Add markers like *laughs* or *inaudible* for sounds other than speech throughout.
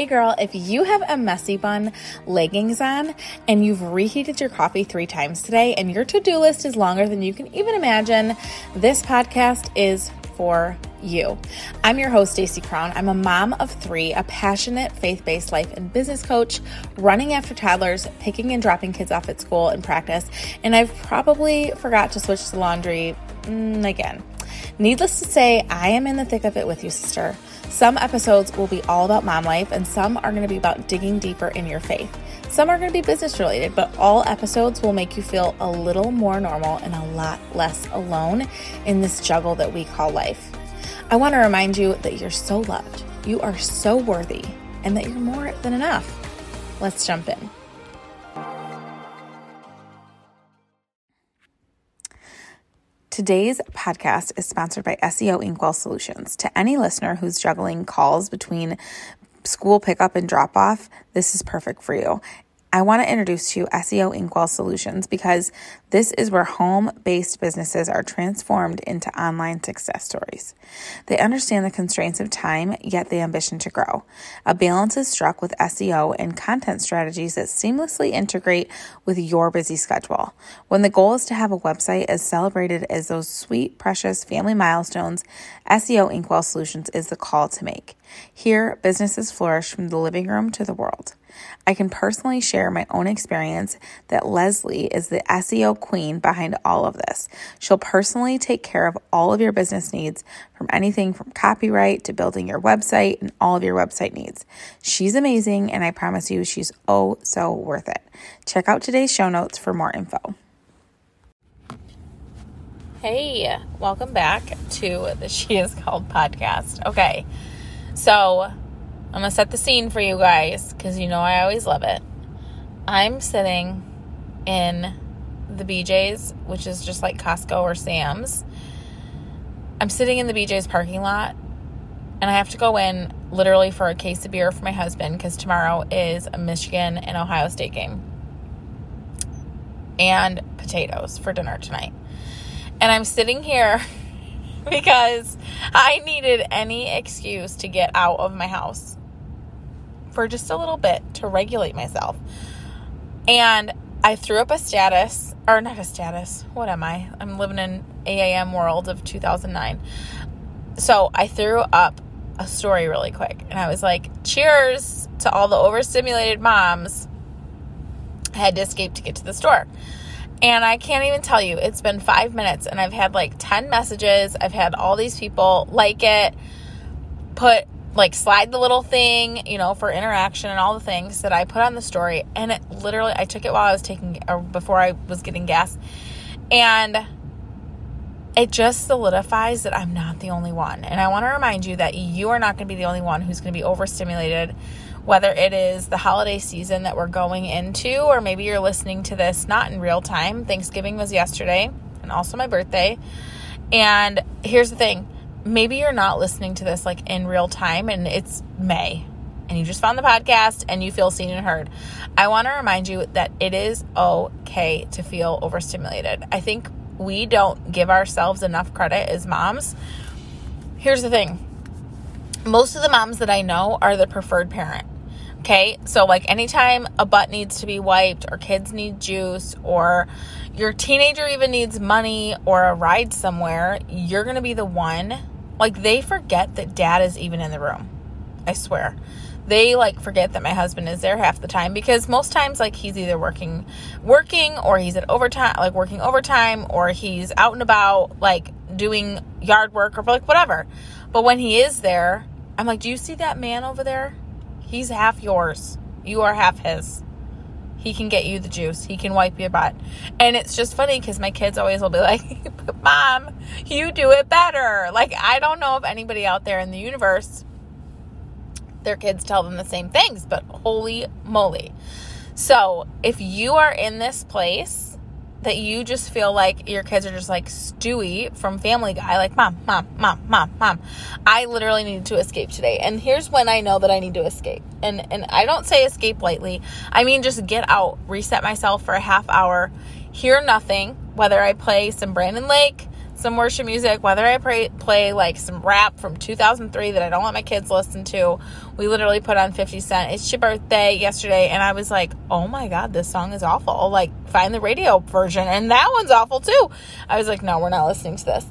Hey girl, if you have a messy bun leggings on and you've reheated your coffee three times today and your to do list is longer than you can even imagine, this podcast is for you. I'm your host, Stacey Crown. I'm a mom of three, a passionate faith based life and business coach, running after toddlers, picking and dropping kids off at school and practice, and I've probably forgot to switch the laundry mm, again. Needless to say, I am in the thick of it with you, sister. Some episodes will be all about mom life, and some are going to be about digging deeper in your faith. Some are going to be business related, but all episodes will make you feel a little more normal and a lot less alone in this juggle that we call life. I want to remind you that you're so loved, you are so worthy, and that you're more than enough. Let's jump in. Today's podcast is sponsored by SEO Inkwell Solutions. To any listener who's juggling calls between school pickup and drop off, this is perfect for you. I want to introduce to you SEO Inkwell Solutions because this is where home based businesses are transformed into online success stories. They understand the constraints of time, yet the ambition to grow. A balance is struck with SEO and content strategies that seamlessly integrate with your busy schedule. When the goal is to have a website as celebrated as those sweet, precious family milestones, SEO Inkwell Solutions is the call to make. Here, businesses flourish from the living room to the world. I can personally share my own experience that Lesley is the SEO queen behind all of this. She'll personally take care of all of your business needs from anything from copyright to building your website and all of your website needs. She's amazing, and I promise you, she's oh so worth it. Check out today's show notes for more info. Hey, welcome back to the *laughs* She Is Called podcast. Okay, so I'm gonna set the scene for you guys because you know I always love it. I'm sitting in the BJ's, which is just like Costco or Sam's. I'm sitting in the BJ's parking lot and I have to go in literally for a case of beer for my husband because tomorrow is a Michigan and Ohio State game. And potatoes for dinner tonight. And I'm sitting here *laughs* because I needed any excuse to get out of my house for just a little bit to regulate myself. And I threw up a status, or not a status, what am I? I'm living in AAM world of 2009. So I threw up a story really quick and I was like, cheers to all the overstimulated moms. I had to escape to get to the store. And I can't even tell you, it's been five minutes and I've had like 10 messages. I've had all these people like it, put like slide the little thing, you know, for interaction and all the things that I put on the story. And it literally, I took it while I was taking, or before I was getting gas. And it just solidifies that I'm not the only one. And I want to remind you that you are not going to be the only one who's going to be overstimulated, whether it is the holiday season that we're going into, or maybe you're listening to this not in real time. Thanksgiving was yesterday and also my birthday. And here's the thing maybe you're not listening to this like in real time and it's May and you just found the podcast and you feel seen and heard. I want to remind you that it is okay to feel overstimulated. I think we don't give ourselves enough credit as moms. Here's the thing most of the moms that I know are the preferred parent. Okay, so like anytime a butt needs to be wiped, or kids need juice, or your teenager even needs money or a ride somewhere, you're gonna be the one like they forget that dad is even in the room. I swear. They like forget that my husband is there half the time because most times like he's either working working or he's at overtime like working overtime or he's out and about like doing yard work or like whatever. But when he is there, I'm like, "Do you see that man over there? He's half yours. You are half his." He can get you the juice. He can wipe your butt. And it's just funny because my kids always will be *laughs* like, Mom, you do it better. Like, I don't know if anybody out there in the universe, their kids tell them the same things, but holy moly. So, if you are in this place that you just feel like your kids are just like Stewie from Family Guy, like, Mom, Mom, Mom, Mom, Mom, I literally need to escape today. And here's when I know that I need to escape. And, and I don't say escape lightly, I mean just get out, reset myself for a half hour, hear nothing, whether I play some Brandon Lake, some worship music, whether I pray, play like some rap from 2003 that I don't let my kids listen to. We literally put on 50 Cent. It's your birthday yesterday, and I was like, oh my God, this song is awful. Like, find the radio version, and that one's awful too. I was like, no, we're not listening to this.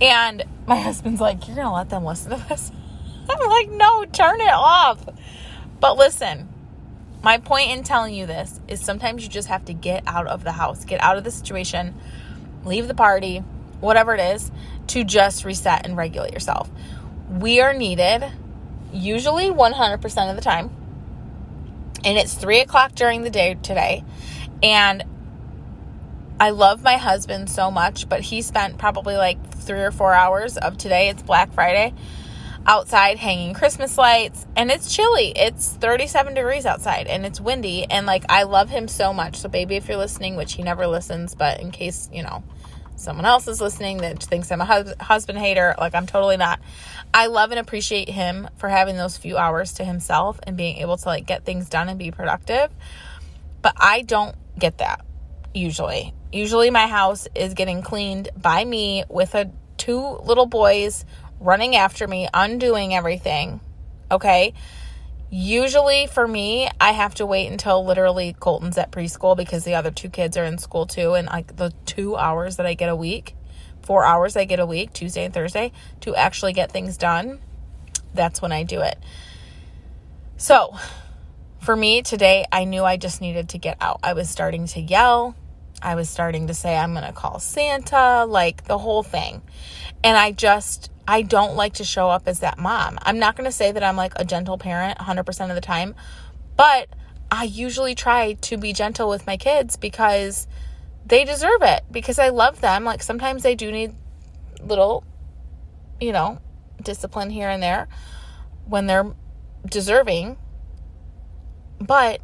And my *laughs* husband's like, you're going to let them listen to this? *laughs* I'm like, no, turn it off. But listen, my point in telling you this is sometimes you just have to get out of the house, get out of the situation, leave the party, whatever it is, to just reset and regulate yourself. We are needed usually 100% of the time. And it's three o'clock during the day today. And I love my husband so much, but he spent probably like three or four hours of today. It's Black Friday outside hanging Christmas lights and it's chilly. It's 37 degrees outside and it's windy and like I love him so much. So baby, if you're listening, which he never listens, but in case, you know, someone else is listening that thinks I'm a hus- husband hater, like I'm totally not. I love and appreciate him for having those few hours to himself and being able to like get things done and be productive. But I don't get that usually. Usually my house is getting cleaned by me with a two little boys running after me, undoing everything. Okay. Usually for me, I have to wait until literally Colton's at preschool because the other two kids are in school too. And like the two hours that I get a week, four hours I get a week, Tuesday and Thursday, to actually get things done, that's when I do it. So for me today, I knew I just needed to get out. I was starting to yell. I was starting to say, I'm going to call Santa, like the whole thing. And I just, I don't like to show up as that mom. I'm not going to say that I'm like a gentle parent 100% of the time, but I usually try to be gentle with my kids because they deserve it because I love them. Like sometimes they do need little, you know, discipline here and there when they're deserving. But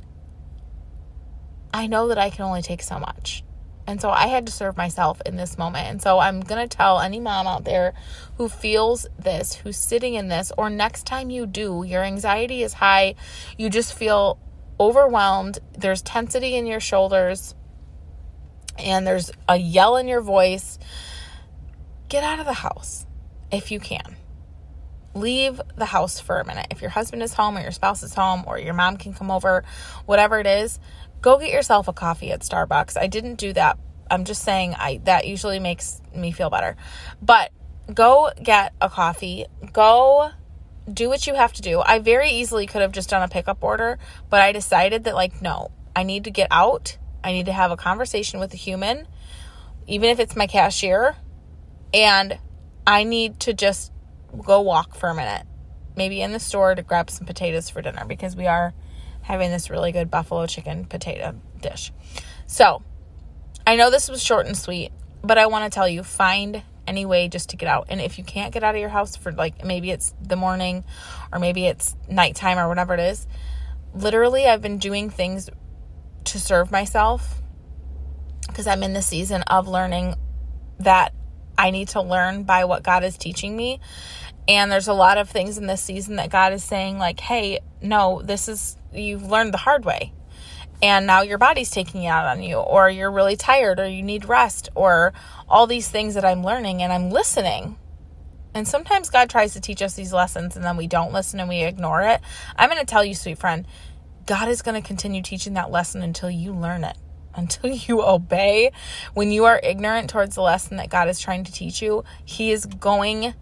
I know that I can only take so much. And so I had to serve myself in this moment. And so I'm going to tell any mom out there who feels this, who's sitting in this, or next time you do, your anxiety is high, you just feel overwhelmed, there's tensity in your shoulders, and there's a yell in your voice. Get out of the house if you can. Leave the house for a minute. If your husband is home or your spouse is home or your mom can come over, whatever it is, go get yourself a coffee at Starbucks. I didn't do that. I'm just saying I that usually makes me feel better. But go get a coffee. Go do what you have to do. I very easily could have just done a pickup order, but I decided that like no, I need to get out. I need to have a conversation with a human, even if it's my cashier, and I need to just go walk for a minute. Maybe in the store to grab some potatoes for dinner because we are having this really good buffalo chicken potato dish. So, I know this was short and sweet, but I want to tell you find any way just to get out. And if you can't get out of your house for like maybe it's the morning or maybe it's nighttime or whatever it is, literally, I've been doing things to serve myself because I'm in the season of learning that I need to learn by what God is teaching me. And there's a lot of things in this season that God is saying, like, hey, no, this is, you've learned the hard way. And now your body's taking it out on you, or you're really tired, or you need rest, or all these things that I'm learning and I'm listening. And sometimes God tries to teach us these lessons and then we don't listen and we ignore it. I'm going to tell you, sweet friend, God is going to continue teaching that lesson until you learn it, until *laughs* you obey. When you are ignorant towards the lesson that God is trying to teach you, He is going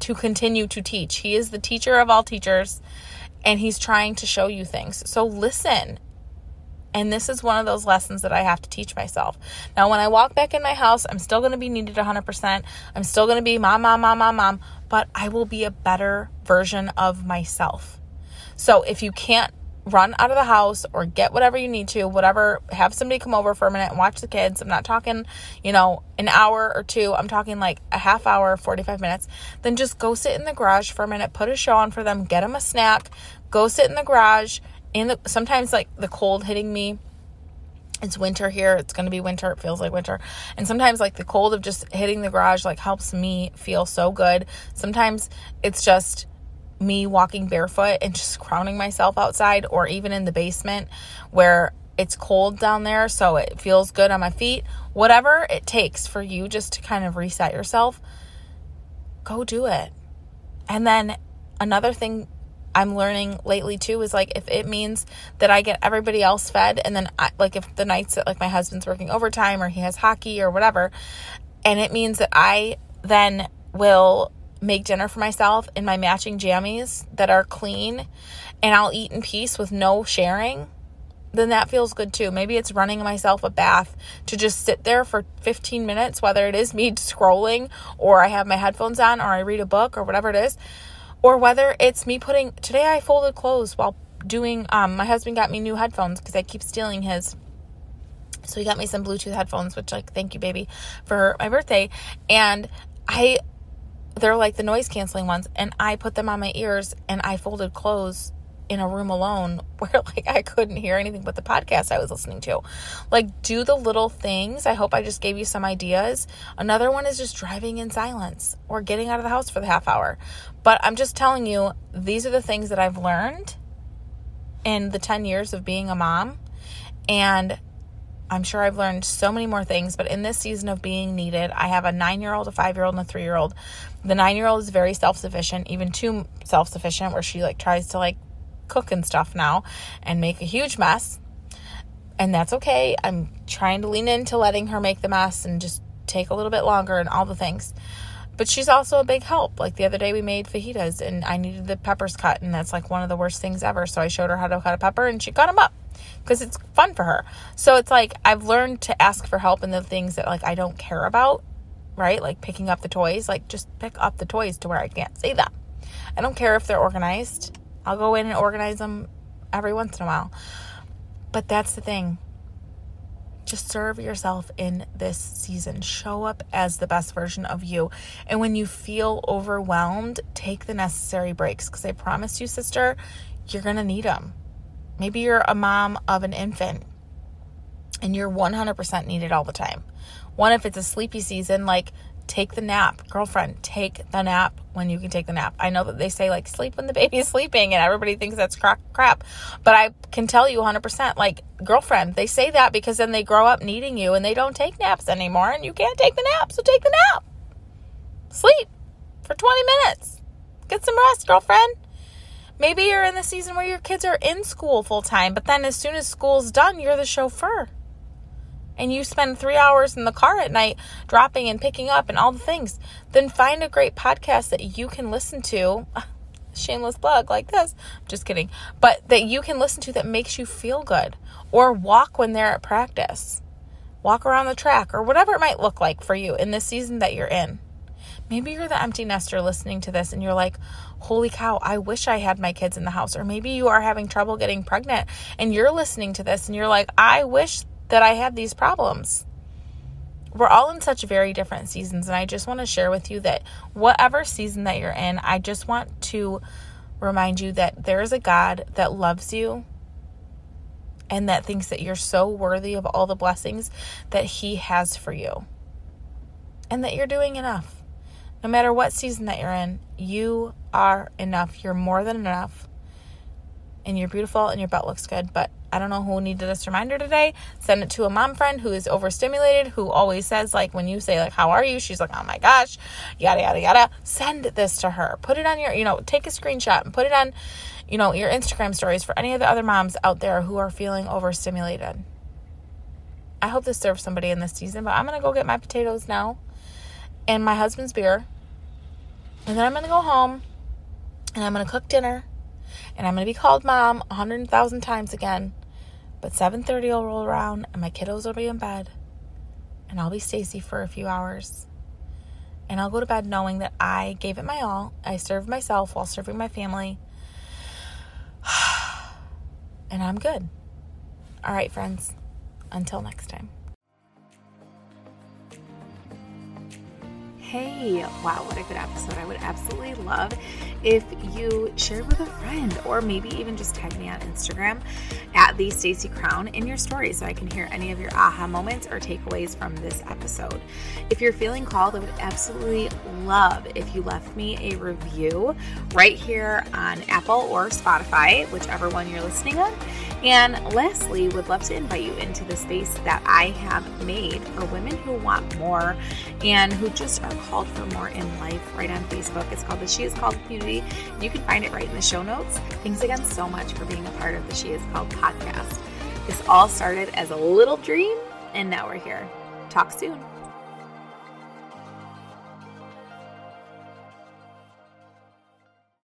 to continue to teach. He is the teacher of all teachers and he's trying to show you things. So listen. And this is one of those lessons that I have to teach myself. Now, when I walk back in my house, I'm still going to be needed 100%. I'm still going to be mom, mom, mom, mom, mom, but I will be a better version of myself. So if you can't run out of the house or get whatever you need to, whatever, have somebody come over for a minute and watch the kids. I'm not talking, you know, an hour or two. I'm talking like a half hour, 45 minutes. Then just go sit in the garage for a minute, put a show on for them, get them a snack, go sit in the garage. In the sometimes like the cold hitting me it's winter here. It's going to be winter. It feels like winter. And sometimes, like, the cold of just hitting the garage, like, helps me feel so good. Sometimes it's just me walking barefoot and just crowning myself outside or even in the basement where it's cold down there, so it feels good on my feet. Whatever it takes for you just to kind of reset yourself, go do it. And then another thing I'm learning lately too is like if it means that I get everybody else fed and then I, like if the nights that like my husband's working overtime or he has hockey or whatever and it means that I then will make dinner for myself in my matching jammies that are clean and I'll eat in peace with no sharing then that feels good too. Maybe it's running myself a bath to just sit there for 15 minutes, whether it is me *laughs* scrolling or I have my headphones on or I read a book or whatever it is, or whether it's me putting. Today I folded clothes while doing. Um, my husband got me new headphones because I keep stealing his. So he got me some Bluetooth headphones, which like thank you, baby, for my birthday, and I. They're like the noise canceling ones, and I put them on my ears and I folded clothes in a room alone *laughs* where like I couldn't hear anything but the podcast I was listening to. Like do the little things. I hope I just gave you some ideas. Another one is just driving in silence or getting out of the house for the half hour. But I'm just telling you these are the things that I've learned in the 10 years of being a mom and I'm sure I've learned so many more things, but in this season of being needed, I have a nine year old, a five year old, and a three year old. The nine year old is very self sufficient, even too self sufficient, where she like tries to like cook and stuff now and make a huge mess. And that's okay. I'm trying to lean into letting her make the mess and just take a little bit longer and all the things. But she's also a big help. Like the other day, we made fajitas and I needed the peppers cut, and that's like one of the worst things ever. So I showed her how to cut a pepper and she cut them up because it's fun for her. So it's like I've learned to ask for help in the things that like I don't care about, right? Like picking up the toys, like just pick up the toys to where I can't see them. I don't care if they're organized. I'll go in and organize them every once in a while. But that's the thing. Just serve yourself in this season. Show up as the best version of you. And when you feel overwhelmed, take the necessary breaks because I promise you, sister, you're going to need them. Maybe you're a mom of an infant and you're 100% needed all the time. One, if it's a sleepy season, like take the nap. Girlfriend, take the nap when you can take the nap. I know that they say like sleep when the *laughs* baby is sleeping and everybody thinks that's crap, but I can tell you 100% like girlfriend, they say that because then they grow up needing you and they don't take naps anymore and you can't take the nap. So take the nap. Sleep for 20 minutes. Get some rest, girlfriend. Maybe you're in the season where your kids are in school full time, but then as soon as school's done, you're the chauffeur and you spend three hours in the car at night dropping and picking up and all the things, then find a great podcast that you can listen to. *laughs* Shameless plug like this. Just kidding. But that you can listen to that makes you feel good. Or walk when they're at practice. Walk around the track or whatever it might look like for you in the season that you're in. Maybe you're the empty nester listening to this and you're like, holy cow, I wish I had my kids in the house. Or maybe you are having trouble getting pregnant and you're listening to this and you're like, I wish that I had these problems. We're all in such very different seasons, and I just want to share with you that whatever season that you're in, I just want to remind you that there is a God that loves you and that thinks that you're so worthy of all the blessings that He has for you, and that you're doing enough. No matter what season that you're in, you are enough. You're more than enough. And you're beautiful and your butt looks good, but I don't know who needed this reminder today. Send it to a mom friend who is overstimulated, who always says, like, when you say, like, how are you? She's like, oh my gosh, yada, yada, yada. Send this to her. Put it on your, you know, take a screenshot and put it on, you know, your Instagram stories for any of the other moms out there who are feeling overstimulated. I hope this serves somebody in this season, but I'm going to go get my potatoes now and my husband's beer. And then I'm going to go home and I'm going to cook dinner and I'm going to be called mom a hundred thousand times again. But 7:30 will roll around and my kiddos will be in bed. And I'll be Stacy for a few hours. And I'll go to bed knowing that I gave it my all. I served myself while serving my family. *sighs* and I'm good. All right, friends. Until next time. Hey, wow, what a good episode. I would absolutely love if you shared with a friend or maybe even just tag me on Instagram at the Stacy Crown in your story so I can hear any of your aha moments or takeaways from this episode. If you're feeling called, I would absolutely love if you left me a review right here on Apple or Spotify, whichever one you're listening on And lastly, would love to invite you into the space that I have made for women who want more and who just are called for more in life right on Facebook. It's called the She Is Called Community. You can find it right in the show notes. Thanks again so much for being a part of the She Is Called podcast. This all started as a little dream, and now we're here. Talk soon.